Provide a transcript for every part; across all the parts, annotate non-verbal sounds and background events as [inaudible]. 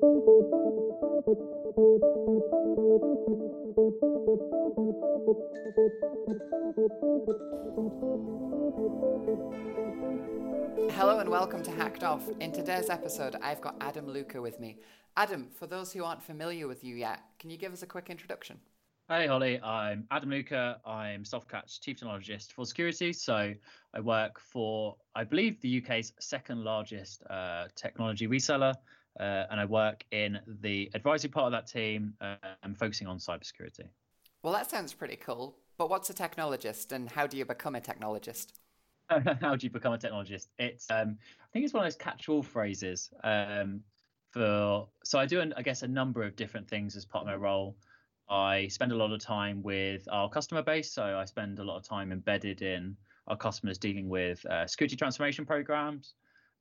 Hello and welcome to Hacked Off. In today's episode, I've got Adam Louca with me. Adam, for those who aren't familiar with you yet, can you give us a quick introduction? Hey Holly, I'm Adam Louca. I'm Softcat's Chief Technologist for Security. So I work for, I believe, the UK's second largest uh, technology reseller, uh, and I work in the advisory part of that team. Uh, I'm focusing on cybersecurity. Well, that sounds pretty cool. But what's a technologist, and how do you become a technologist? [laughs] how do you become a technologist? It's, um, I think it's one of those catch-all phrases. Um, for so I do, an, I guess, a number of different things as part of my role. I spend a lot of time with our customer base, so I spend a lot of time embedded in our customers dealing with uh, security transformation programs.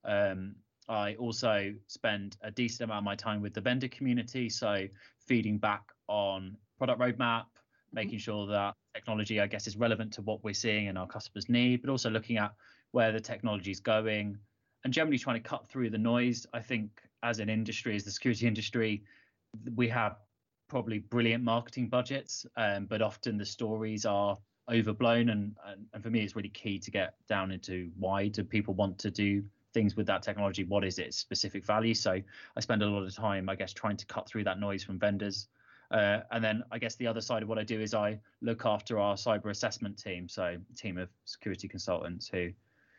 Um, I also spend a decent amount of my time with the vendor community, so feeding back on product roadmap, making sure that technology, I guess, is relevant to what we're seeing and our customers need, but also looking at where the technology is going and generally trying to cut through the noise. I think as an industry, as the security industry, we have probably brilliant marketing budgets, um, but often the stories are overblown. And, and, and for me, it's really key to get down into why do people want to do things with that technology? What is its specific value? So I spend a lot of time, I guess, trying to cut through that noise from vendors. Uh, and then I guess the other side of what I do is I look after our cyber assessment team, so a team of security consultants who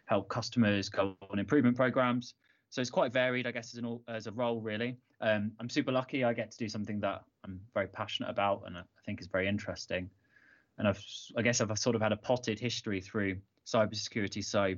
help customers go on improvement programs. So it's quite varied, I guess, as an as a role really. Um, I'm super lucky. I get to do something that I'm very passionate about and I think is very interesting. And I've, I guess, I've sort of had a potted history through cybersecurity. So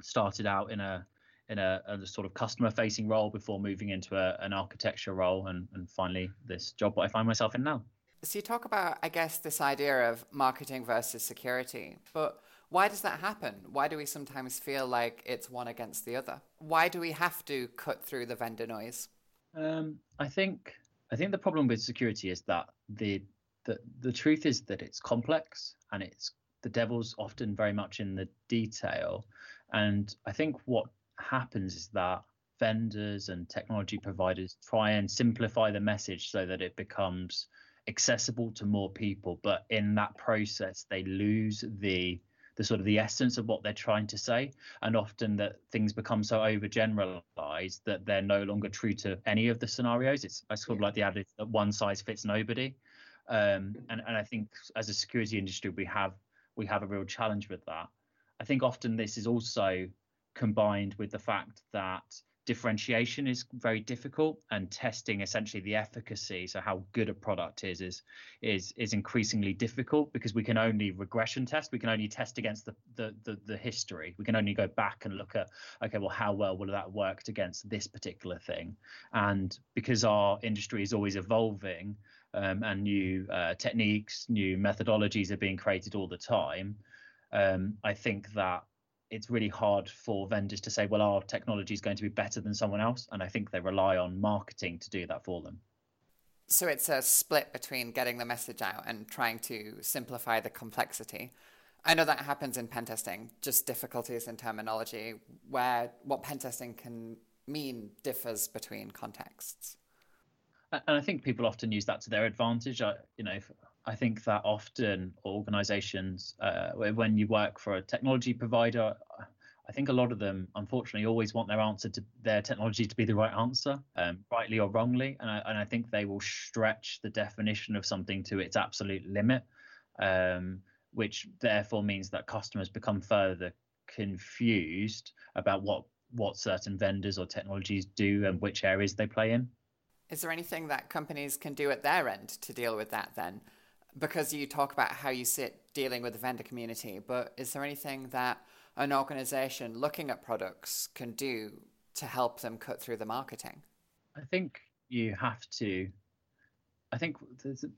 started out in a in a, a sort of customer facing role before moving into a, an architecture role and, and finally this job that I find myself in now. So you talk about, I guess, this idea of marketing versus security, but why does that happen? Why do we sometimes feel like it's one against the other? Why do we have to cut through the vendor noise? Um, I think I think the problem with security is that the the the truth is that it's complex and it's the devil's often very much in the detail. And I think what happens is that vendors and technology providers try and simplify the message so that it becomes accessible to more people. But in that process, they lose the the sort of the essence of what they're trying to say. And often that things become so overgeneralized that they're no longer true to any of the scenarios. It's, I sort of like the adage that one size fits nobody. Um, and, and i think as a security industry we have we have a real challenge with that. I think often this is also combined with the fact that differentiation is very difficult and testing essentially the efficacy so how good a product is is is is increasingly difficult because we can only regression test we can only test against the the the, the history. We can only go back and look at okay well how well would that worked against this particular thing? And because our industry is always evolving um, and new uh, techniques new methodologies are being created all the time um, i think that it's really hard for vendors to say, well, our technology is going to be better than someone else. And I think they rely on marketing to do that for them. So it's a split between getting the message out and trying to simplify the complexity. I know that happens in pen testing, just difficulties in terminology, where what pen testing can mean differs between contexts. And I think people often use that to their advantage. I, you know, I think that often organizations, uh, when you work for a technology provider, I think a lot of them, unfortunately, always want their answer to their technology to be the right answer, um, rightly or wrongly. And I, and I think they will stretch the definition of something to its absolute limit, um, which therefore means that customers become further confused about what what certain vendors or technologies do and which areas they play in. Is there anything that companies can do at their end to deal with that then? Because you talk about how you sit dealing with the vendor community, but is there anything that an organization looking at products can do to help them cut through the marketing? I think you have to. I think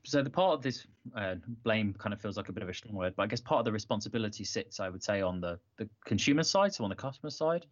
so. The part of this uh, blame kind of feels like a bit of a strong word, but I guess part of the responsibility sits, I would say, on the the consumer side, so on the customer side,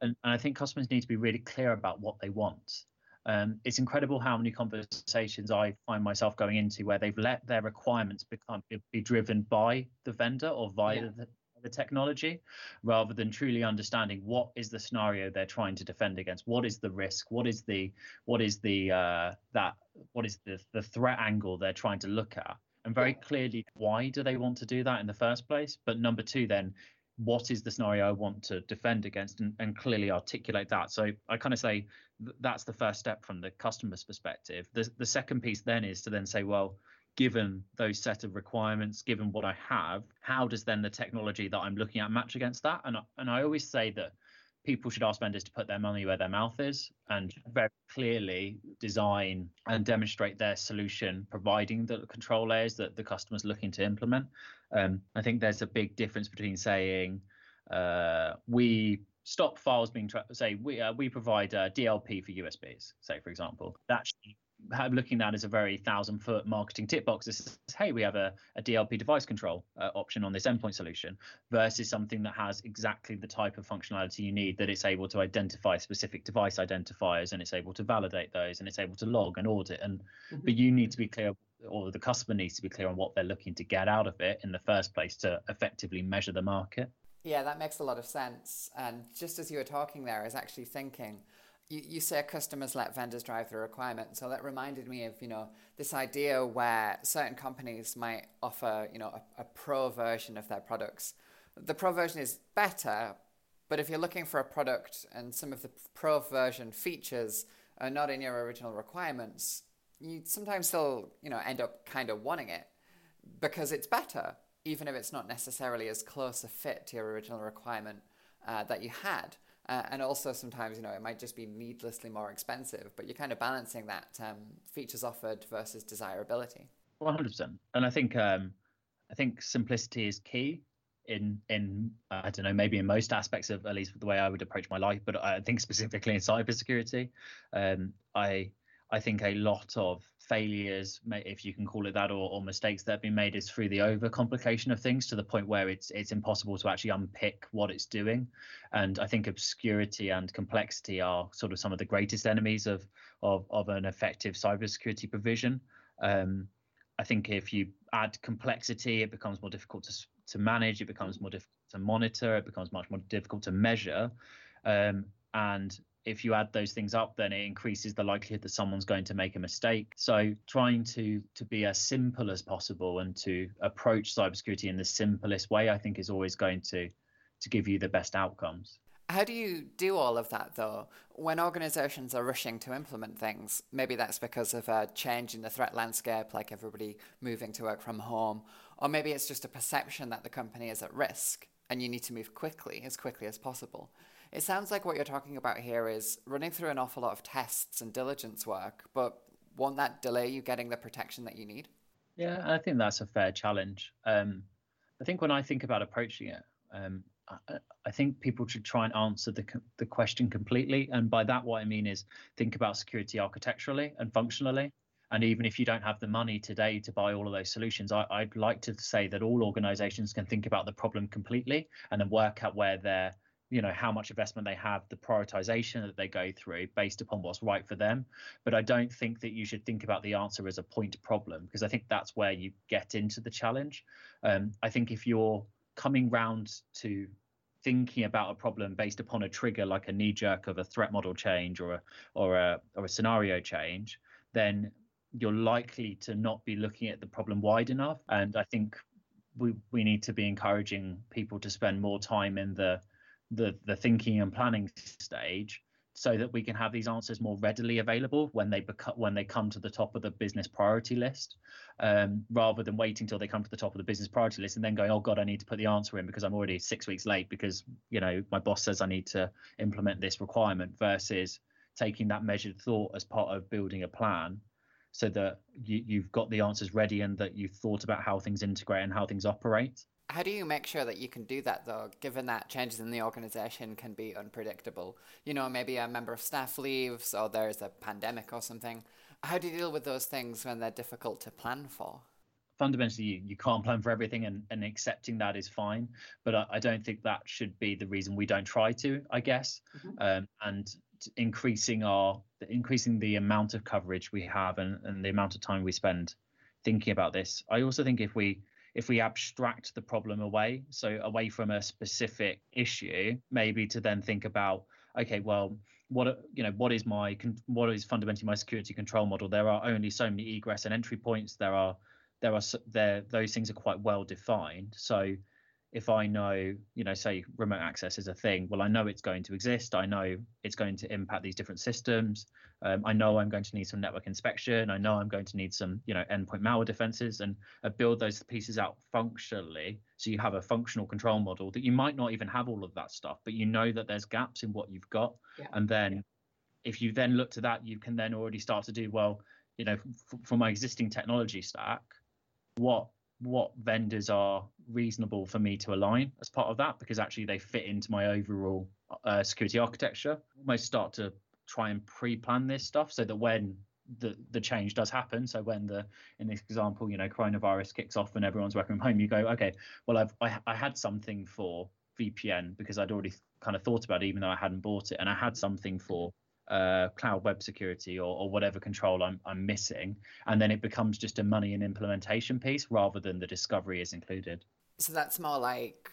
and, and I think customers need to be really clear about what they want. Um, it's incredible how many conversations I find myself going into where they've let their requirements become be driven by the vendor or via yeah. the the technology rather than truly understanding what is the scenario they're trying to defend against. What is the risk? What is the what is the uh, that what is the, the threat angle they're trying to look at? And very clearly why do they want to do that in the first place? But number two then what is the scenario I want to defend against and, and clearly articulate that. So I kind of say th- that's the first step from the customer's perspective. The, the second piece then is to then say, well, given those set of requirements, given what I have, how does then the technology that I'm looking at match against that? And, and I always say that people should ask vendors to put their money where their mouth is and very clearly design and demonstrate their solution, providing the control layers that the customer's looking to implement. Um, I think there's a big difference between saying uh, we stop files being tra- say we uh, we provide uh, DLP for USBs, say for example. That looking at as a very thousand foot marketing tip box. This is, hey, we have a, a DLP device control uh, option on this endpoint solution versus something that has exactly the type of functionality you need that it's able to identify specific device identifiers and it's able to validate those and it's able to log and audit. And mm-hmm. but you need to be clear or the customer needs to be clear on what they're looking to get out of it in the first place to effectively measure the market. Yeah, that makes a lot of sense. And just as you were talking there, I was actually thinking you, you say customers let vendors drive the requirement. So that reminded me of, you know, this idea where certain companies might offer, you know, a, a pro version of their products. The pro version is better, but if you're looking for a product and some of the pro version features are not in your original requirements, you sometimes still, you know, end up kind of wanting it because it's better, even if it's not necessarily as close a fit to your original requirement uh, that you had. Uh, and also sometimes, you know, it might just be needlessly more expensive, but you're kind of balancing that um, features offered versus desirability. One hundred percent. And I think um, I think simplicity is key in in I don't know maybe in most aspects of at least the way I would approach my life, but I think specifically in cybersecurity, um, I I think a lot of failures, if you can call it that, or, or, mistakes that have been made is through the overcomplication of things to the point where it's it's impossible to actually unpick what it's doing. And I think obscurity and complexity are sort of some of the greatest enemies of of, of an effective cybersecurity provision. Um, I think if you add complexity, it becomes more difficult to to manage. It becomes more difficult to monitor. It becomes much more difficult to measure. Um, and if you add those things up then it increases the likelihood that someone's going to make a mistake. So trying to to be as simple as possible and to approach cybersecurity in the simplest way i think is always going to to give you the best outcomes. How do you do all of that though when organizations are rushing to implement things? Maybe that's because of a change in the threat landscape like everybody moving to work from home or maybe it's just a perception that the company is at risk and you need to move quickly as quickly as possible it sounds like what you're talking about here is running through an awful lot of tests and diligence work, but won't that delay you getting the protection that you need? Yeah, I think that's a fair challenge. Um, I think when I think about approaching it, um, I, I, think people should try and answer the the question completely, and by that what I mean is think about security architecturally and functionally. And even if you don't have the money today to buy all of those solutions, I, I'd like to say that all organizations can think about the problem completely and then work out where their you know how much investment they have the prioritization that they go through based upon what's right for them. But i don't think that you should think about the answer as a point problem because i think that's where you get into the challenge. Um, i think if you're coming round to thinking about a problem based upon a trigger like a knee jerk of a threat model change or a or a or a scenario change then you're likely to not be looking at the problem wide enough. And i think we we need to be encouraging people to spend more time in the the the thinking and planning stage so that we can have these answers more readily available when they become when they come to the top of the business priority list um, rather than waiting until they come to the top of the business priority list and then going oh god i need to put the answer in because i'm already six weeks late because you know my boss says i need to implement this requirement versus taking that measured thought as part of building a plan so that you, you've got the answers ready and that you've thought about how things integrate and how things operate how do you make sure that you can do that though, given that changes in the organization can be unpredictable? You know, maybe a member of staff leaves or there's a pandemic or something. How do you deal with those things when they're difficult to plan for? Fundamentally, you, you can't plan for everything, and, and accepting that is fine. But I, I don't think that should be the reason we don't try to, I guess. Mm-hmm. Um, and increasing our increasing the amount of coverage we have and, and the amount of time we spend thinking about this. I also think if we if we abstract the problem away, so away from a specific issue, maybe to then think about, okay, well, what you know, what is my what is fundamentally my security control model? There are only so many egress and entry points. There are there are there those things are quite well defined. So if I know, you know, say remote access is a thing, well, I know it's going to exist. I know it's going to impact these different systems. Um, I know I'm going to need some network inspection. I know I'm going to need some, you know, endpoint malware defenses and uh, build those pieces out functionally. So you have a functional control model that you might not even have all of that stuff, but you know that there's gaps in what you've got. Yeah. And then if you then look to that, you can then already start to do, well, you know, f- for my existing technology stack, what what vendors are reasonable for me to align as part of that because actually they fit into my overall uh, security architecture. Almost start to try and pre-plan this stuff so that when the the change does happen, so when the in this example, you know, coronavirus kicks off and everyone's working from home, you go, okay, well, I've I, I had something for VPN because I'd already kind of thought about it, even though I hadn't bought it, and I had something for uh, cloud web security or, or whatever control I'm, I'm missing. And then it becomes just a money and implementation piece rather than the discovery is included. So that's more like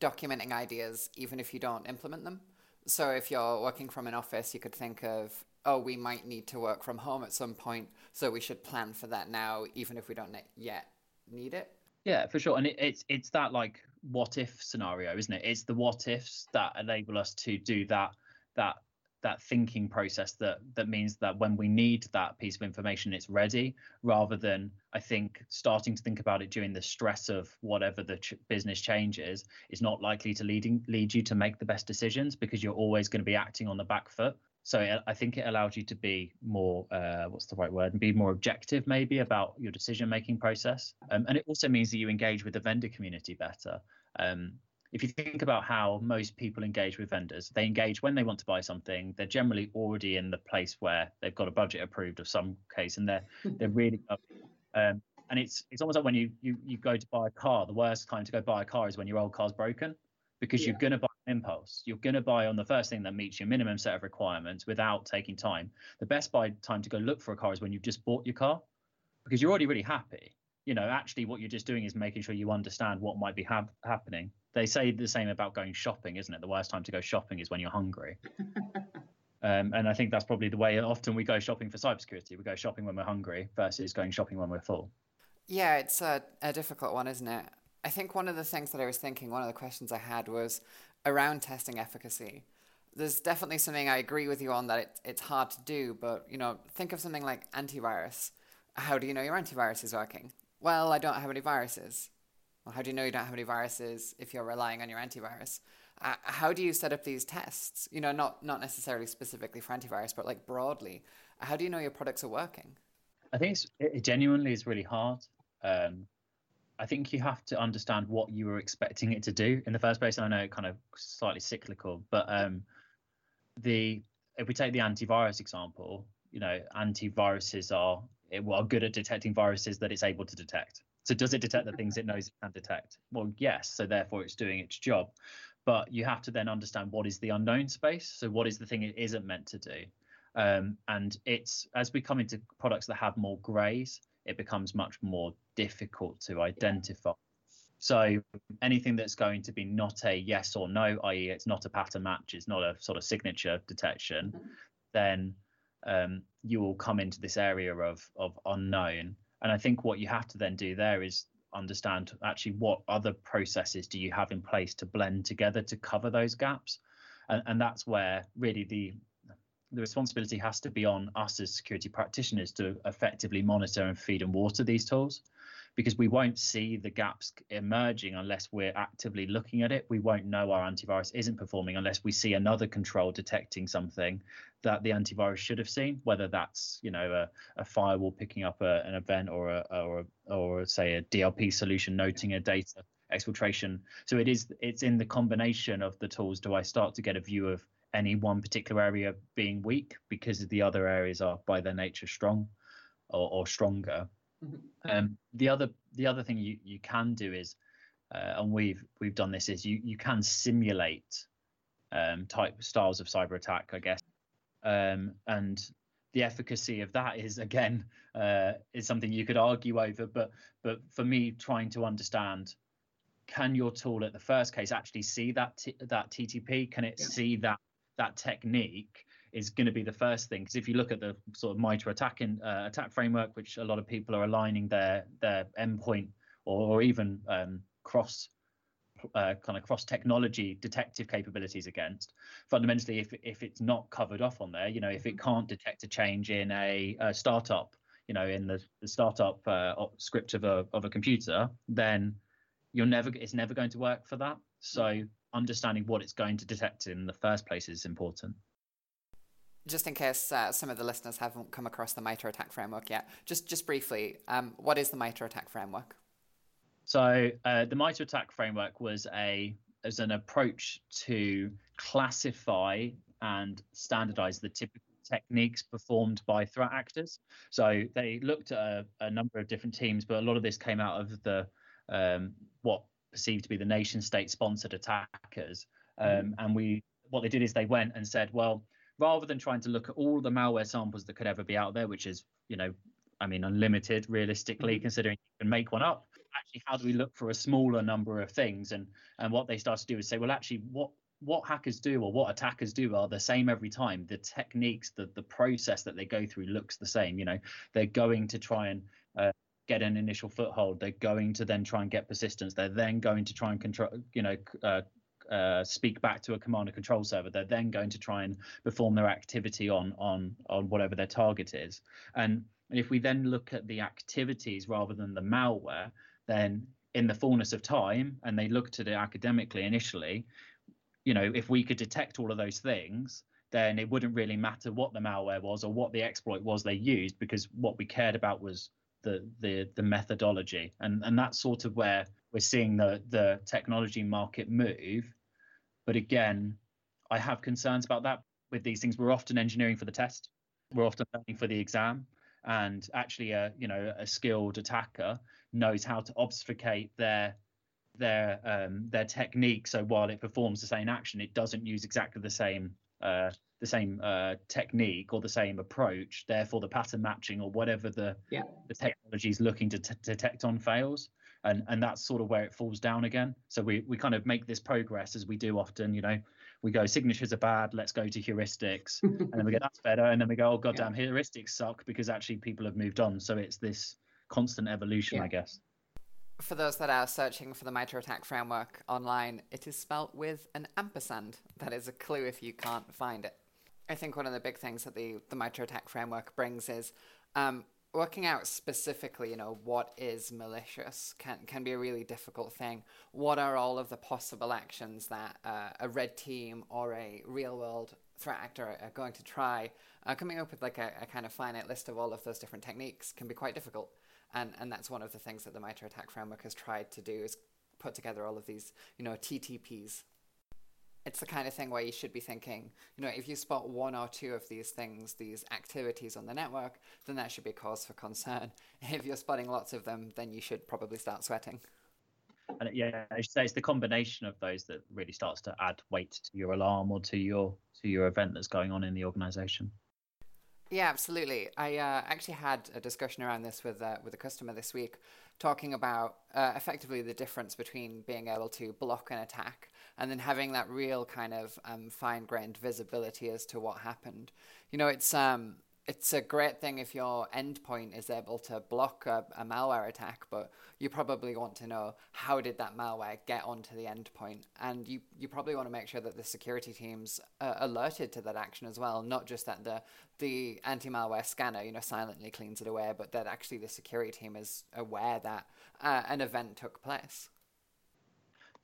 documenting ideas even if you don't implement them. So if you're working from an office, you could think of, oh, we might need to work from home at some point. So we should plan for that now, even if we don't yet need it. Yeah, for sure. And it, it's it's that like what if scenario, isn't it? It's the what ifs that enable us to do that that that thinking process that that means that when we need that piece of information it's ready rather than i think starting to think about it during the stress of whatever the ch- business changes is not likely to leading lead you to make the best decisions because you're always going to be acting on the back foot. So i think it allows you to be more uh, what's the right word? And be more objective maybe about your decision making process. Um, and it also means that you engage with the vendor community better. Um, if you think about how most people engage with vendors, they engage when they want to buy something. They're generally already in the place where they've got a budget approved of some case, and they're [laughs] they're really. Um, and it's it's almost like when you, you you go to buy a car. The worst time to go buy a car is when your old car's broken, because yeah. you're going to buy an impulse. You're going to buy on the first thing that meets your minimum set of requirements without taking time. The best buy time to go look for a car is when you've just bought your car, because you're already really happy. You know, actually, what you're just doing is making sure you understand what might be ha- happening they say the same about going shopping, isn't it? The worst time to go shopping is when you're hungry. [laughs] um, and I think that's probably the way often we go shopping for cybersecurity. We go shopping when we're hungry versus going shopping when we're full. Yeah, it's a, a difficult one, isn't it? I think one of the things that I was thinking, one of the questions I had was around testing efficacy. There's definitely something I agree with you on that it, it's hard to do, but you know, think of something like antivirus. How do you know your antivirus is working? Well, I don't have any viruses. Well, how do you know you don't have any viruses if you're relying on your antivirus? Uh, how do you set up these tests? You know, not not necessarily specifically for antivirus, but like broadly. How do you know your products are working? I think it genuinely is really hard. Um, I think you have to understand what you were expecting it to do in the first place. And I know it kind of slightly cyclical, but um, the if we take the antivirus example, you know, antiviruses are are good at detecting viruses that it's able to detect. So does it detect the things it knows it can detect? Well, yes. So therefore, it's doing its job. But you have to then understand what is the unknown space. So what is the thing it isn't meant to do? Um, and it's as we come into products that have more grays, it becomes much more difficult to identify. So anything that's going to be not a yes or no, i.e., it's not a pattern match, it's not a sort of signature detection, mm-hmm. then um, you will come into this area of of unknown and I think what you have to then do there is understand actually what other processes do you have in place to blend together to cover those gaps. And, and that's where really the the responsibility has to be on us as security practitioners to effectively monitor and feed and water these tools because we won't see the gaps emerging unless we're actively looking at it. We won't know our antivirus isn't performing unless we see another control detecting something that the antivirus should have seen, whether that's you know a, a firewall picking up a, an event or a, or a, or say a DLP solution noting a data exfiltration. So it is it's in the combination of the tools. Do I start to get a view of any one particular area being weak because the other areas are by their nature strong or, or stronger? Mm-hmm. Um, the other the other thing you, you can do is, uh, and we've we've done this is you you can simulate um, type styles of cyber attack, I guess. Um, and the efficacy of that is again uh, is something you could argue over. But but for me, trying to understand can your tool at the first case actually see that t- that TTP? Can it yeah. see that that technique? Is going to be the first thing because if you look at the sort of MITRE ATT&CK in, uh, ATT&CK framework, which a lot of people are aligning their their endpoint or, or even um, cross uh, kind of cross technology detective capabilities against fundamentally if if it's not covered off on there you know if it mm-hmm. can't detect a change in a, a startup you know in the, the startup uh, script of a of a computer then you're never it's never going to work for that. So understanding what it's going to detect in the first place is important just in case uh, some of the listeners haven't come across the MITRE ATT&CK framework yet, just just briefly, um, what is the MITRE ATT&CK framework? So uh, the MITRE ATT&CK framework was a as an approach to classify and standardize the typical techniques performed by threat actors. So they looked at a, a number of different teams, but a lot of this came out of the um, what perceived to be the nation state sponsored attackers. Um, mm-hmm. and we what they did is they went and said, well, rather than trying to look at all the malware samples that could ever be out there, which is you know, I mean, unlimited realistically, mm-hmm. considering you can make one up actually how do we look for a smaller number of things? And and what they start to do is say well actually what what hackers do or what attackers do are the same every time. The techniques the the process that they go through looks the same you know. They're going to try and uh, get an initial foothold. They're going to then try and get persistence. They're then going to try and control you know uh, uh, speak back to a command and control server. They're then going to try and perform their activity on on on whatever their target is. And if we then look at the activities rather than the malware, then in the fullness of time, and they looked at it academically initially, you know, if we could detect all of those things, then it wouldn't really matter what the malware was or what the exploit was they used, because what we cared about was the the the methodology, and and that's sort of where we're seeing the the technology market move. But again, I have concerns about that with these things. We're often engineering for the test. We're often learning for the exam and actually a you know a skilled attacker knows how to obfuscate their their um, their technique so while it performs the same action it doesn't use exactly the same uh, the same uh, technique or the same approach therefore the pattern matching or whatever the yeah. the technology is looking to t- detect on fails and and that's sort of where it falls down again so we we kind of make this progress as we do often you know we go signatures are bad let's go to heuristics [laughs] and then we go that's better and then we go oh goddamn yeah. heuristics suck because actually people have moved on so it's this constant evolution yeah. i guess for those that are searching for the MITRE ATT&CK framework online, it is spelt with an ampersand. That is a clue if you can't find it. I think one of the big things that the, the MITRE ATT&CK framework brings is um, working out specifically, you know, what is malicious can can be a really difficult thing. What are all of the possible actions that uh, a red team or a real world threat actor are going to try? Uh, coming up with like a, a, kind of finite list of all of those different techniques can be quite difficult, and and that's one of the things that the MITRE ATT&CK framework has tried to do is put together all of these, you know, TTPs it's the kind of thing where you should be thinking, you know, if you spot one or two of these things, these activities on the network, then that should be cause for concern. [laughs] If you're spotting lots of them, then you should probably start sweating. And yeah, I should say it's the combination of those that really starts to add weight to your alarm or to your to your event that's going on in the organization. Yeah, absolutely. I uh, actually had a discussion around this with uh, with a customer this week, talking about uh, effectively the difference between being able to block an attack and then having that real kind of um, fine grained visibility as to what happened. You know, it's um, it's a great thing if your endpoint is able to block a, a, malware attack, but you probably want to know how did that malware get onto the endpoint, and you you probably want to make sure that the security teams are alerted to that action as well, not just that the the anti malware scanner you know silently cleans it away, but that actually the security team is aware that uh, an event took place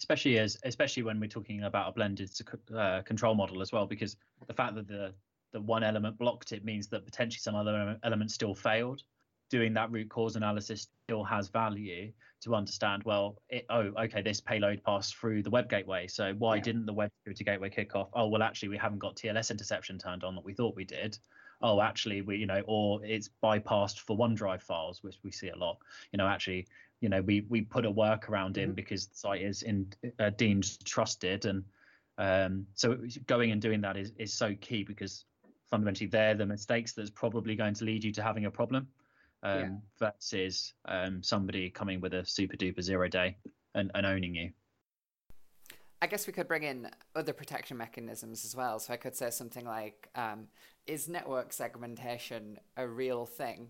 especially as especially when we're talking about a blended uh, control model as well because the fact that the the one element blocked it means that potentially some other elements still failed. Doing that root cause analysis still has value to understand well it, oh okay this payload passed through the web gateway so why yeah. didn't the web security gateway kick off? Oh well actually we haven't got tls interception turned on that we thought we did. Oh actually we you know or it's bypassed for onedrive files which we see a lot. You know actually you know we we put a workaround in mm-hmm. because the site is in uh, deemed trusted and um, so going and doing that is is so key because fundamentally they're the mistakes that's probably going to lead you to having a problem um, yeah. versus um, somebody coming with a super duper zero day and, and owning you. I guess we could bring in other protection mechanisms as well. So I could say something like, um, is network segmentation a real thing?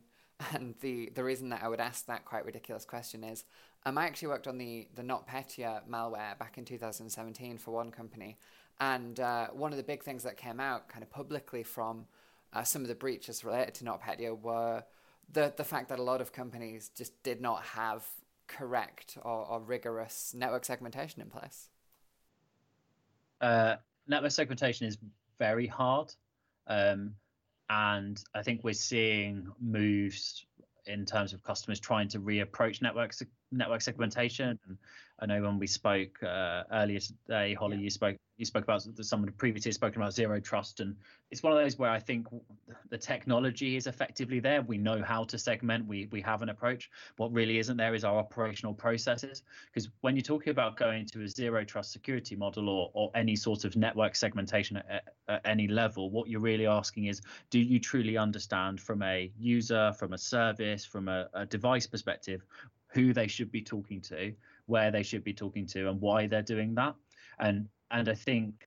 And the, the reason that I would ask that quite ridiculous question is um, I actually worked on the, the NotPetya malware back in 2017 for one company. And uh, one of the big things that came out kind of publicly from uh, some of the breaches related to NotPetya were the, the fact that a lot of companies just did not have correct or, or rigorous network segmentation in place. Uh, network segmentation is very hard. Um, and I think we're seeing moves in terms of customers trying to reapproach network network segmentation. And I know when we spoke uh, earlier today, Holly, yeah. you spoke you spoke about someone previously spoken about zero trust, and it's one of those where I think the technology is effectively there. We know how to segment. We we have an approach. What really isn't there is our operational processes. Because when you're talking about going to a zero trust security model or or any sort of network segmentation at, at any level, what you're really asking is, do you truly understand from a user, from a service, from a, a device perspective, who they should be talking to, where they should be talking to, and why they're doing that. And and I think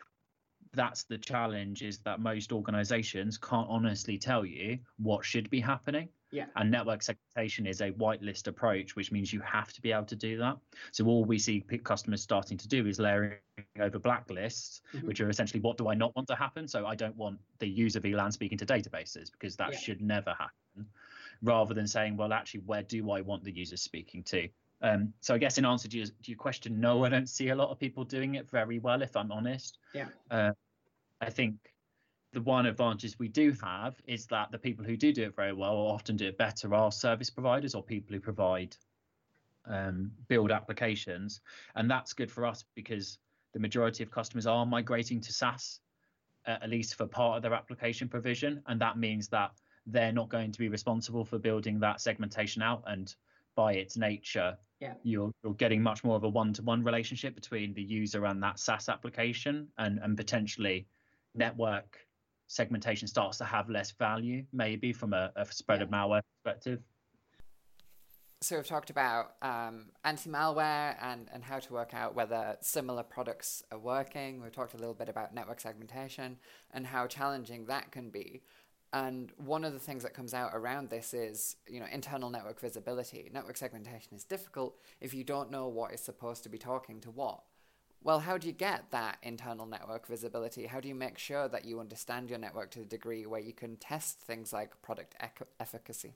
that's the challenge is that most organizations can't honestly tell you what should be happening. Yeah. And network segmentation is a whitelist approach, which means you have to be able to do that. So all we see customers starting to do is layering over blacklists, mm-hmm. which are essentially what do I not want to happen? So I don't want the user VLAN speaking to databases because that yeah. should never happen rather than saying, well, actually, where do I want the user speaking to? Um, so I guess in answer to your, to your, question, no, I don't see a lot of people doing it very well, if I'm honest. Yeah. Uh, I think the one advantage we do have is that the people who do do it very well or often do it better are service providers or people who provide um, build applications, and that's good for us because the majority of customers are migrating to SaaS, uh, at least for part of their application provision, and that means that they're not going to be responsible for building that segmentation out and by its nature yeah. you're, you're getting much more of a one-to-one relationship between the user and that SaaS application and and potentially network segmentation starts to have less value maybe from a, a spread yeah. of malware perspective so we've talked about um, anti-malware and, and how to work out whether similar products are working. We've talked a little bit about network segmentation and how challenging that can be. And one of the things that comes out around this is, you know, internal network visibility. Network segmentation is difficult if you don't know what is supposed to be talking to what. Well, how do you get that internal network visibility? How do you make sure that you understand your network to the degree where you can test things like product efficacy?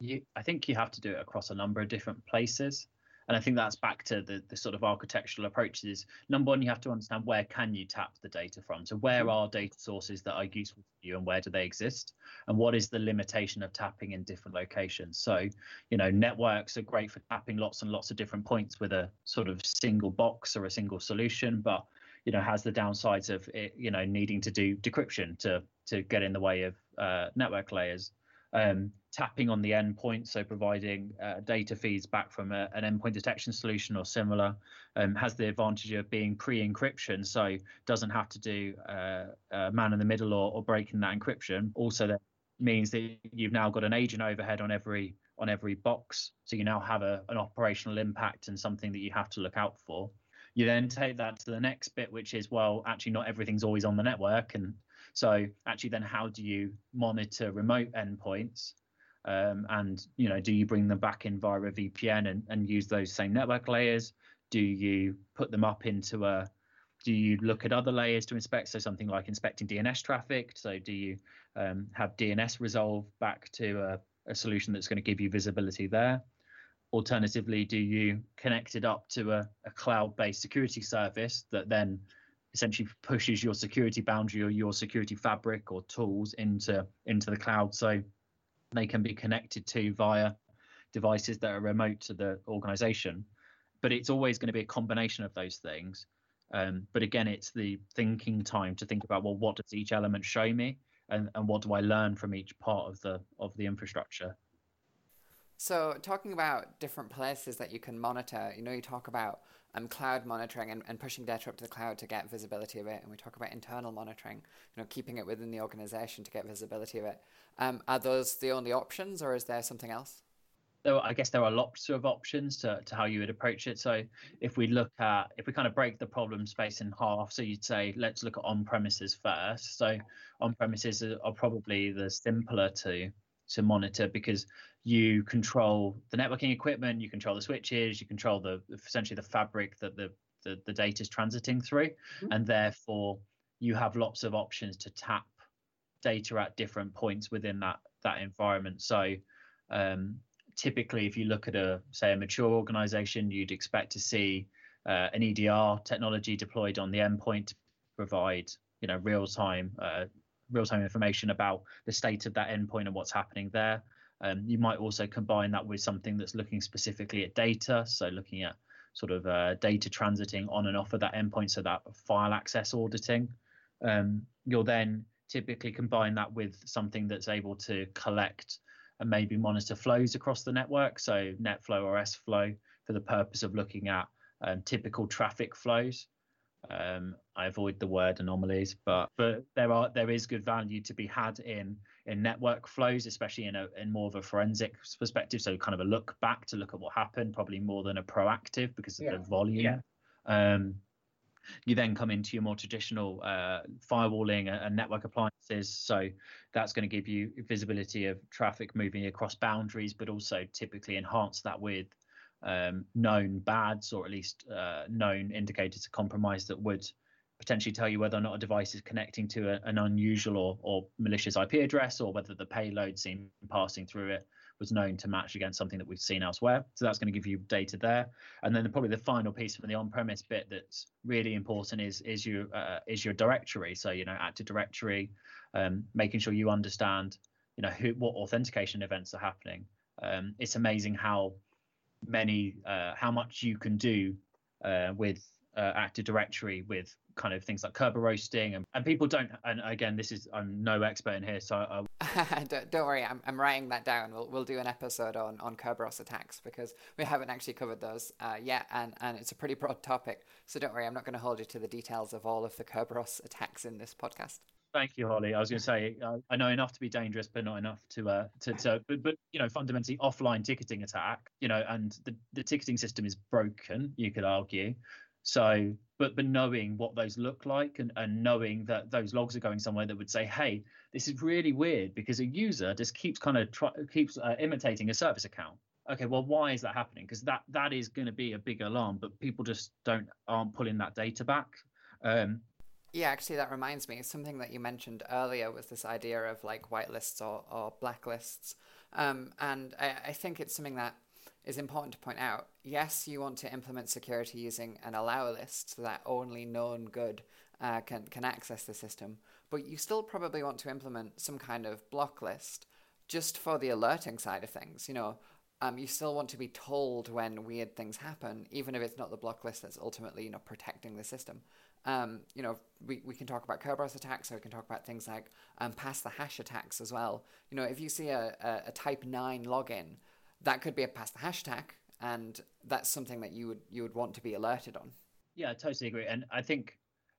You, I think you have to do it across a number of different places and I think that's back to the, the sort of architectural approaches. Number one, you have to understand where can you tap the data from. So where mm-hmm. are data sources that are useful to you and where do they exist? And what is the limitation of tapping in different locations? So, you know, networks are great for tapping lots and lots of different points with a sort of single box or a single solution, but you know has the downsides of it, you know needing to do decryption to to get in the way of uh, network layers um, tapping on the endpoint, so providing uh, data feeds back from a, an endpoint detection solution or similar, um, has the advantage of being pre-encryption, so doesn't have to do uh, man in the middle or, or breaking that encryption. Also, that means that you've now got an agent overhead on every on every box, so you now have a, an operational impact and something that you have to look out for. You then take that to the next bit, which is well, actually, not everything's always on the network, and so actually, then how do you monitor remote endpoints? Um, and you know, do you bring them back in via a VPN and, and use those same network layers? Do you put them up into a do you look at other layers to inspect? So something like inspecting DNS traffic. So do you um, have DNS resolve back to a, a solution that's going to give you visibility there? Alternatively, do you connect it up to a, a cloud-based security service that then essentially pushes your security boundary or your security fabric or tools into into the cloud. So they can be connected to via devices that are remote to the organization. But it's always going to be a combination of those things. Um, but again it's the thinking time to think about well what does each element show me? And, and what do i learn from each part of the of the infrastructure? So, talking about different places that you can monitor, you know, you talk about um, cloud monitoring and, and pushing data up to the cloud to get visibility of it, and we talk about internal monitoring, you know, keeping it within the organization to get visibility of it. Um, are those the only options, or is there something else? There, I guess there are lots of options to, to how you would approach it. So if we look at, if we kind of break the problem space in half, so you'd say, let's look at on premises first. So on premises are, are probably the simpler to to monitor because you control the networking equipment, you control the switches, you control the essentially the fabric that the the, the data is transiting through, mm-hmm. and therefore you have lots of options to tap data at different points within that that environment. So um, typically, if you look at a say a mature organization, you'd expect to see uh, an EDR technology deployed on the endpoint to provide you know real time uh, real time information about the state of that endpoint and what's happening there. Um, you might also combine that with something that's looking specifically at data, so looking at sort of uh, data transiting on and off of that endpoint, so that file access auditing. Um, you'll then typically combine that with something that's able to collect and maybe monitor flows across the network, so NetFlow or SFlow, for the purpose of looking at um, typical traffic flows. Um, I avoid the word anomalies, but but there are there is good value to be had in in network flows, especially in a in more of a forensic perspective. So kind of a look back to look at what happened, probably more than a proactive because of yeah. the volume. Yeah. Um, you then come into your more traditional uh, firewalling and network appliances. So that's going to give you visibility of traffic moving across boundaries, but also typically enhance that with um, known bads or at least uh, known indicators of compromise that would potentially tell you whether or not a device is connecting to a, an unusual or, or malicious IP address or whether the payload seen passing through it was known to match against something that we've seen elsewhere. So that's going to give you data there. And then the, probably the final piece from the on-premise bit that's really important is is your uh, is your directory. So you know Active Directory, um, making sure you understand you know who what authentication events are happening. Um, it's amazing how many uh, how much you can do uh, with uh, Active Directory with kind of things like Kerberoasting and, and people don't and again this is I'm no expert in here so I, [laughs] don't, don't, worry I'm, I'm writing that down. We'll, we'll do an episode on on Kerberos attacks because we haven't actually covered those uh, yet and and it's a pretty broad topic. So don't worry I'm not going to hold you to the details of all of the Kerberos attacks in this podcast Thank you, Holly. I was going to say I, know enough to be dangerous, but not enough to uh to, to but, but you know fundamentally offline ticketing attack. You know, and the the ticketing system is broken. You could argue. So, but but knowing what those look like and and knowing that those logs are going somewhere that would say, hey, this is really weird because a user just keeps kind of try, keeps uh, imitating a service account okay well why is that happening because that that is going to be a big alarm but people just don't aren't pulling that data back um, yeah, actually, that reminds me. Something that you mentioned earlier was this idea of like whitelists or, or blacklists. Um, and I, I think it's something that is important to point out. Yes, you want to implement security using an allow list so that only known good uh, can, can access the system, but you still probably want to implement some kind of block list just for the alerting side of things. You know, um, you still want to be told when weird things happen, even if it's not the block list that's ultimately you know protecting the system. Um, you know, we, we can talk about Kerberos attacks, or we can talk about things like um, pass the hash attacks as well. You know, if you see a, a, a type 9 login, that could be a pass the hash attack, and that's something that you would you would want to be alerted on. Yeah, I totally agree. And I think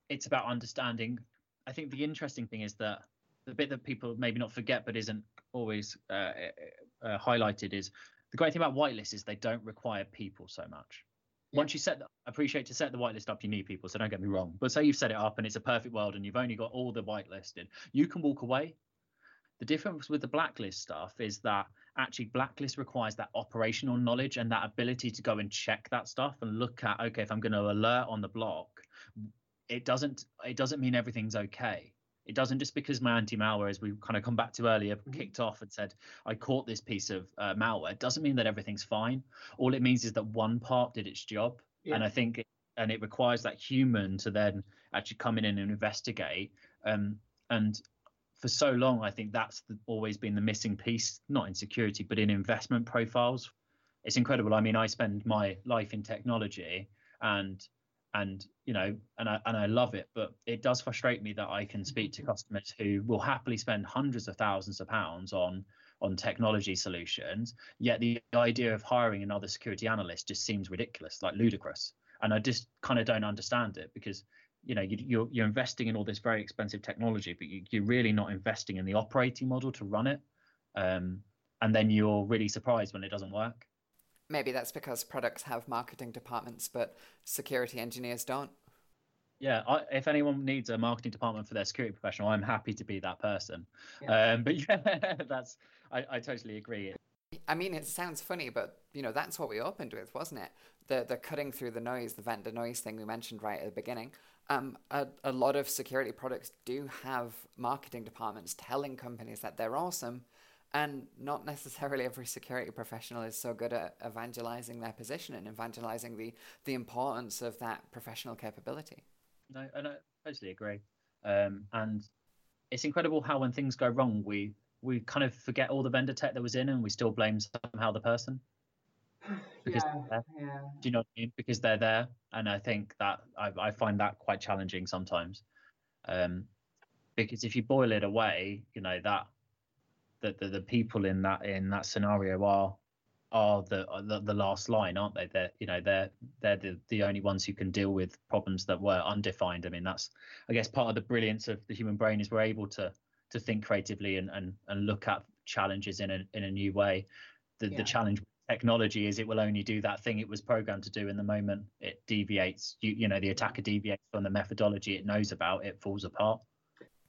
it's about understanding. I think the interesting thing is that the bit that people maybe not forget, but isn't always uh, uh, highlighted, is the great thing about whitelists is they don't require people so much once you set, the, appreciate to set the whitelist up, you need people. So don't get me wrong. But say you've set it up and it's a perfect world and you've only got all the whitelisted, you can walk away. The difference with the blacklist stuff is that actually blacklist requires that operational knowledge and that ability to go and check that stuff and look at okay if i'm going to alert on the block it doesn't it doesn't mean everything's okay it doesn't just because my anti-malware, as we kind of come back to earlier, mm-hmm. kicked off and said I caught this piece of uh, malware. Doesn't mean that everything's fine. All it means is that one part did its job, yeah. and I think, and it requires that human to then actually come in and investigate. Um, and for so long, I think that's the, always been the missing piece, not in security, but in investment profiles. It's incredible. I mean, I spend my life in technology, and and you know and I and I love it but it does frustrate me that I can speak to customers who will happily spend hundreds of thousands of pounds on on technology solutions yet the idea of hiring another security analyst just seems ridiculous like ludicrous. And I just kind of don't understand it because you know you, are you're, you're investing in all this very expensive technology but you, you're really not investing in the operating model to run it. Um, and then you're really surprised when it doesn't work maybe that's because products have marketing departments, but security engineers don't. Yeah, I, if anyone needs a marketing department for their security professional, I'm happy to be that person. Yeah. Um, but [laughs] yeah, that's I, I totally agree. I mean, it sounds funny, but you know that's what we opened with, wasn't it? The the cutting through the noise, the vendor noise thing we mentioned right at the beginning. Um, a, a lot of security products do have marketing departments telling companies that they're awesome, and not necessarily every security professional is so good at evangelizing their position and evangelizing the, the importance of that professional capability. No, and I totally agree. Um, and it's incredible how when things go wrong, we we kind of forget all the vendor tech that was in, and we still blame somehow the person. Because yeah, yeah. Do you know what I mean? Because they're there, and I think that I, I find that quite challenging sometimes. Um, because if you boil it away, you know that the, the, the people in that in that scenario are are the, uh, the, the last line, aren't they? They're you know they're they're the, the only ones who can deal with problems that were undefined. I mean that's I guess part of the brilliance of the human brain is we're able to to think creatively and and, and look at challenges in a in a new way. The yeah. the challenge with technology is it will only do that thing it was programmed to do in the moment it deviates. You you know the attacker deviates from the methodology it knows about. It falls apart.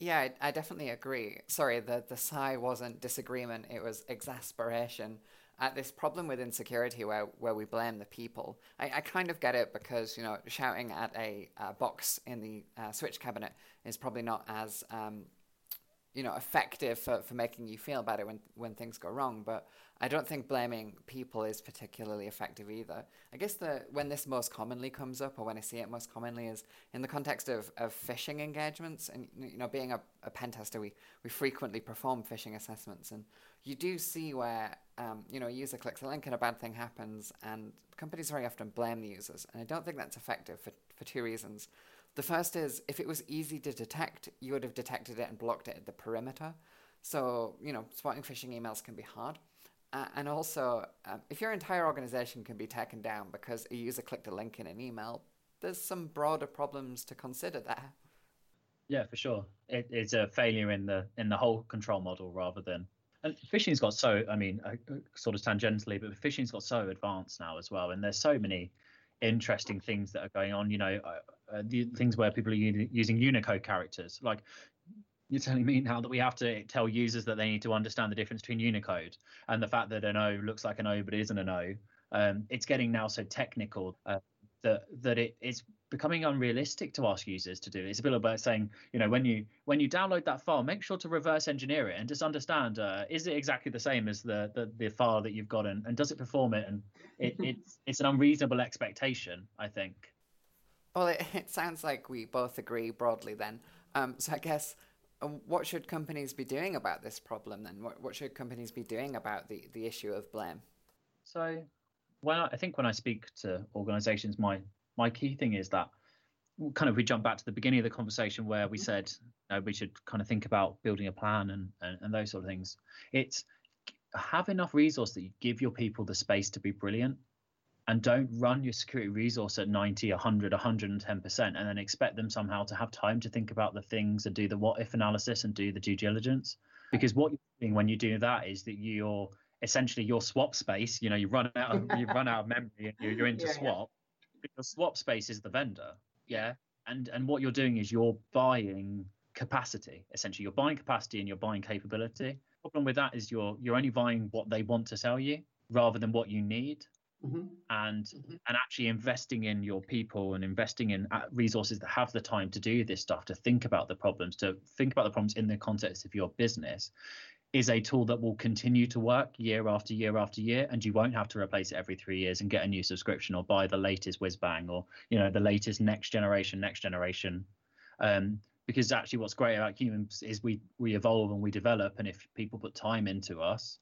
Yeah, I, I, definitely agree. Sorry, the, the sigh wasn't disagreement, it was exasperation at this problem with insecurity where, where we blame the people. I, I kind of get it because, you know, shouting at a uh, box in the uh, switch cabinet is probably not as, um, you know, effective for, for making you feel better when, when things go wrong. But I don't think blaming people is particularly effective either. I guess the when this most commonly comes up, or when I see it most commonly, is in the context of, of phishing engagements. And you know, being a, a pen tester, we, we frequently perform phishing assessments, and you do see where um, you know a user clicks a link and a bad thing happens, and companies very often blame the users. And I don't think that's effective for for two reasons. The first is if it was easy to detect, you would have detected it and blocked it at the perimeter. So you know, spotting phishing emails can be hard. Uh, and also, um, if your entire organization can be taken down because a user clicked a link in an email, there's some broader problems to consider there. Yeah, for sure. It, it's a failure in the in the whole control model rather than. And phishing's got so, I mean, uh, sort of tangentially, but phishing's got so advanced now as well, and there's so many interesting things that are going on. You know, uh, uh, the things where people are using Unicode characters. Like you're telling me now that we have to tell users that they need to understand the difference between Unicode and the fact that an O looks like an O but isn't an O. Um, it's getting now so technical uh, that that it, it's becoming unrealistic to ask users to do. It's a bit about saying, you know, when you when you download that file, make sure to reverse engineer it and just understand uh, is it exactly the same as the, the the file that you've got and, and does it perform it? And it, [laughs] it's it's an unreasonable expectation, I think. Well, it, it sounds like we both agree broadly then. Um, so I guess what should companies be doing about this problem then? What, what should companies be doing about the, the issue of blame? So, well, I think when I speak to organizations, my, my key thing is that kind of we jump back to the beginning of the conversation where we mm-hmm. said you know, we should kind of think about building a plan and, and, and those sort of things. It's have enough resource that you give your people the space to be brilliant and don't run your security resource at 90 100 110% and then expect them somehow to have time to think about the things and do the what if analysis and do the due diligence. Because what you're doing when you do that is that you're essentially your swap space you know you run out of you run out of memory and you're, you're into [laughs] yeah, swap yeah. your swap space is the vendor yeah? And and what you're doing is you're buying capacity essentially. You're buying capacity and you're buying capability. The problem with that is you're you're only buying what they want to sell you rather than what you need Mm-hmm. and mm-hmm. and actually investing in your people and investing in uh, resources that have the time to do this stuff to think about the problems to think about the problems in the context of your business is a tool that will continue to work year after year after year and you won't have to replace it every three years and get a new subscription or buy the latest whiz bang or you know the latest next generation next generation um, because actually what's great about humans is we we evolve and we develop and if people put time into us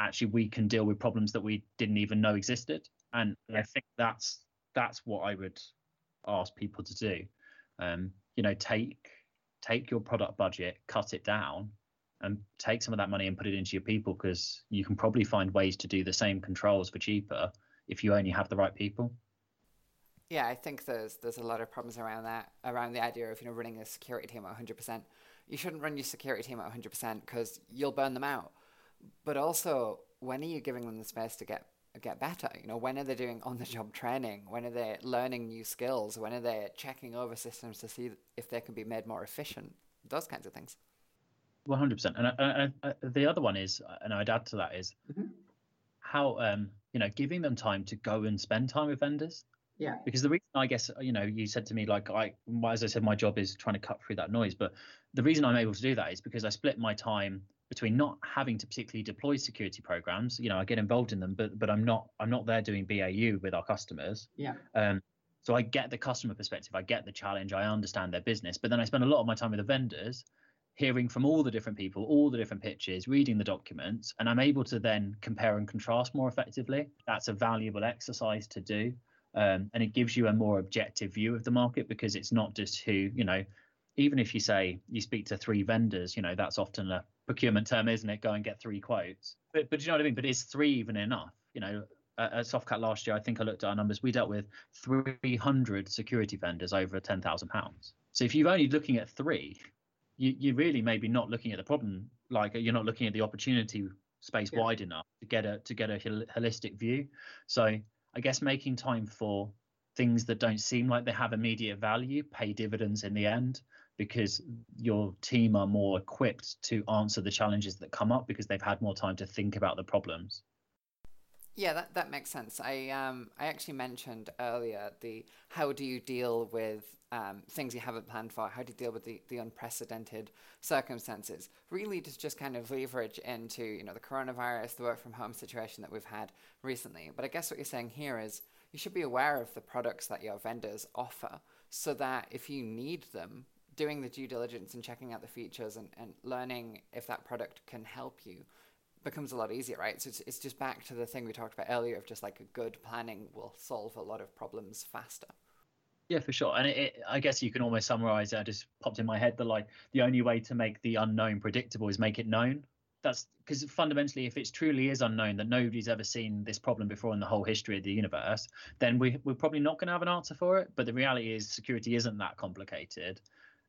actually we can deal with problems that we didn't even know existed and i think that's that's what i would ask people to do. Um, you know, take take your product budget, cut it down, and take some of that money and put it into your people because you can probably find ways to do the same controls for cheaper if you only have the right people. Yeah, I think there's there's a lot of problems around that, around the idea of you know running a security team at 100%. You shouldn't run your security team at 100% because you'll burn them out. But also, when are you giving them the space to get get better? You know, when are they doing on the job training? When are they learning new skills? When are they checking over systems to see if they can be made more efficient? Those kinds of things. One hundred percent. And the other one is, and I'd add to that is mm-hmm. how um, you know giving them time to go and spend time with vendors. Yeah. Because the reason I guess you know you said to me like I as I said my job is trying to cut through that noise, but the reason I'm able to do that is because I split my time between not having to particularly deploy security programs. You know, I get involved in them, but but I'm not I'm not there doing BAU with our customers. Yeah. Um, so I get the customer perspective, I get the challenge, I understand their business, but then I spend a lot of my time with the vendors, hearing from all the different people, all the different pitches, reading the documents, and I'm able to then compare and contrast more effectively. That's a valuable exercise to do. Um, and it gives you a more objective view of the market because it's not just who you know even if you say you speak to three vendors you know that's often a procurement term isn't it? Go and get three quotes. But, but you know what i mean? But is three even enough? You know at Softcat last year i think i looked at our numbers. We dealt with 300 security vendors over 10000 pounds. So if you're only looking at three you, you really maybe not looking at the problem like you're not looking at the opportunity space yeah. wide enough to get a to get a holistic view. So I guess making time for things that don't seem like they have immediate value pay dividends in the end because your team are more equipped to answer the challenges that come up because they've had more time to think about the problems. Yeah, that, that makes sense. I um I actually mentioned earlier the how do you deal with um, things you haven't planned for? How do you deal with the, the unprecedented circumstances? Really, to just kind of leverage into you know the coronavirus, the work from home situation that we've had recently. But I guess what you're saying here is you should be aware of the products that your vendors offer, so that if you need them, doing the due diligence and checking out the features and, and learning if that product can help you becomes a lot easier, right? So it's, it's just back to the thing we talked about earlier of just like a good planning will solve a lot of problems faster. Yeah, for sure. And it, it, I guess you can almost summarize. I just popped in my head that like the only way to make the unknown predictable is make it known. That's because fundamentally, if it truly is unknown that nobody's ever seen this problem before in the whole history of the universe, then we, we're probably not going to have an answer for it. But the reality is, security isn't that complicated.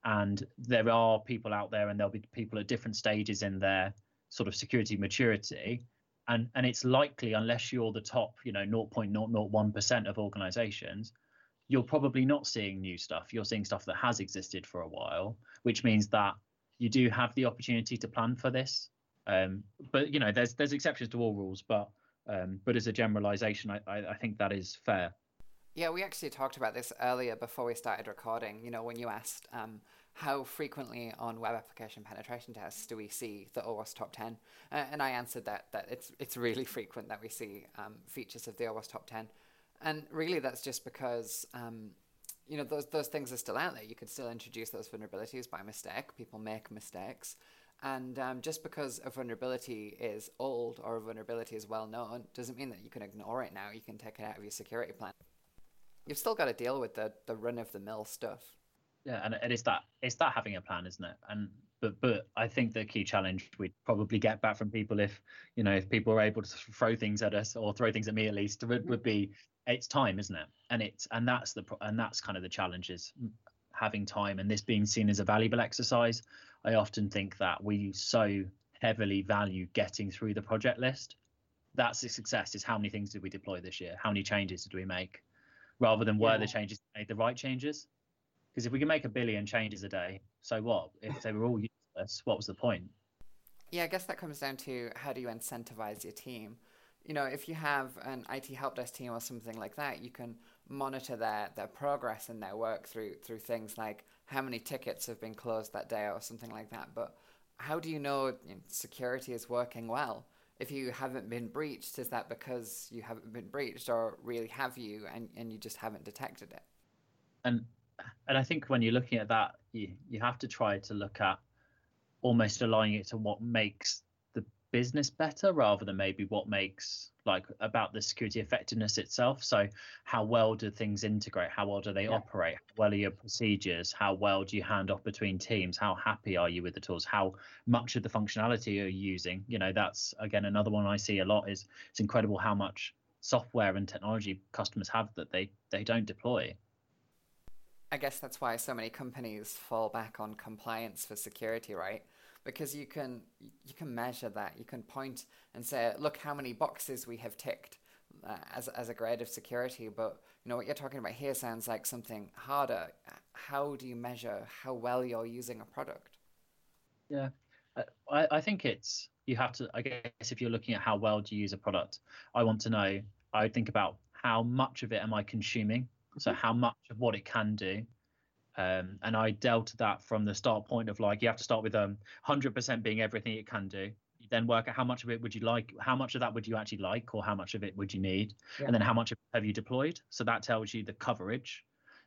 And there are people out there, and there'll be people at different stages in their sort of security maturity. And and it's likely unless you're the top you know 0.001% of organizations you're probably not seeing new stuff. You're seeing stuff that has existed for a while which means that you do have the opportunity to plan for this. Um, but you know there's there's exceptions to all rules but um, but as a generalization I, I, I think that is fair yeah we actually talked about this earlier before we started recording you know when you asked um, how frequently on web application penetration tests do we see the OWASP top 10? Uh, and I answered that that it's it's really [laughs] frequent that we see um, features of the OWASP top 10. And really that's just because um, you know those those things are still out there. You could still introduce those vulnerabilities by mistake. People make mistakes. And um, just because a vulnerability is old or a vulnerability is well known doesn't mean that you can ignore it now. You can take it out of your security plan. You've still got to deal with the, the run of the mill stuff yeah, and, and it's that it's that having a plan, isn't it? And but but I think the key challenge we'd probably get back from people if you know if people are able to throw things at us or throw things at me at least would, would be it's time, isn't it? And it's and that's the and that's kind of the challenge is having time and this being seen as a valuable exercise. I often think that we so heavily value getting through the project list. That's the success. Is how many things did we deploy this year? How many changes did we make? Rather than were yeah. the changes made the right changes? Because if we can make a billion changes a day, so what? If they were all useless, what was the point? Yeah, I guess that comes down to how do you incentivize your team? You know, if you have an IT help desk team or something like that, you can monitor their, their progress and their work through through things like how many tickets have been closed that day or something like that. But how do you know, you know security is working well? If you haven't been breached, is that because you haven't been breached, or really have you and, and you just haven't detected it? And and I think when you're looking at that, you you have to try to look at almost aligning it to what makes business better rather than maybe what makes like about the security effectiveness itself? So how well do things integrate? How well do they yeah. operate? How well are your procedures? How well do you hand off between teams? How happy are you with the tools? How much of the functionality are you using? You know that's again another one i see a lot is it's incredible how much software and technology customers have that they they don't deploy. I guess that's why so many companies fall back on compliance for security right because you can you can measure that. You can point and say, look how many boxes we have ticked uh, as as a grade of security. But you know what you're talking about here sounds like something harder. How do you measure how well you're using a product? Yeah, I, I think it's you have to. I guess if you're looking at how well do you use a product, I want to know. I would think about how much of it am I consuming. So how much of what it can do um, and I dealt that from the start point of like you have to start with um 100% being everything it can do. You then work out how much of it would you like, how much of that would you actually like, or how much of it would you need, yeah. and then how much have you deployed. So that tells you the coverage.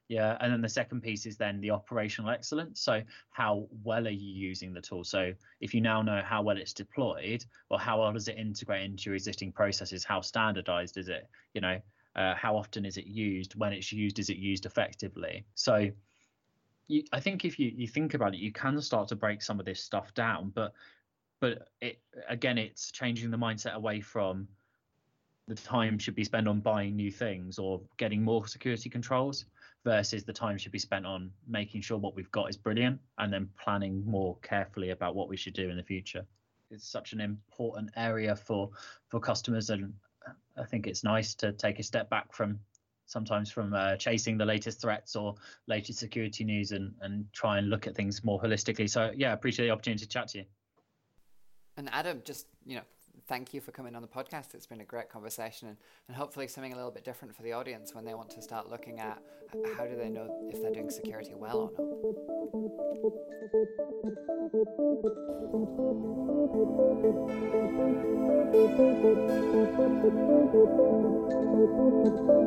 Yeah, and then the second piece is then the operational excellence. So how well are you using the tool? So if you now know how well it's deployed, well, how well does it integrate into your existing processes? How standardized is it? You know, uh, how often is it used? When it's used, is it used effectively? So you, I think if you, you think about it, you can start to break some of this stuff down, but but it again, it's changing the mindset away from the time should be spent on buying new things or getting more security controls versus the time should be spent on making sure what we've got is brilliant and then planning more carefully about what we should do in the future. It's such an important area for for customers and I think it's nice to take a step back from sometimes from uh, chasing the latest threats or latest security news and, and try and look at things more holistically. So yeah, appreciate the opportunity to chat to you. And Adam, just you know, thank you for coming on the podcast. It's been a great conversation and, and hopefully something a little bit different for the audience when they want to start looking at how do they know if they're doing security well or not.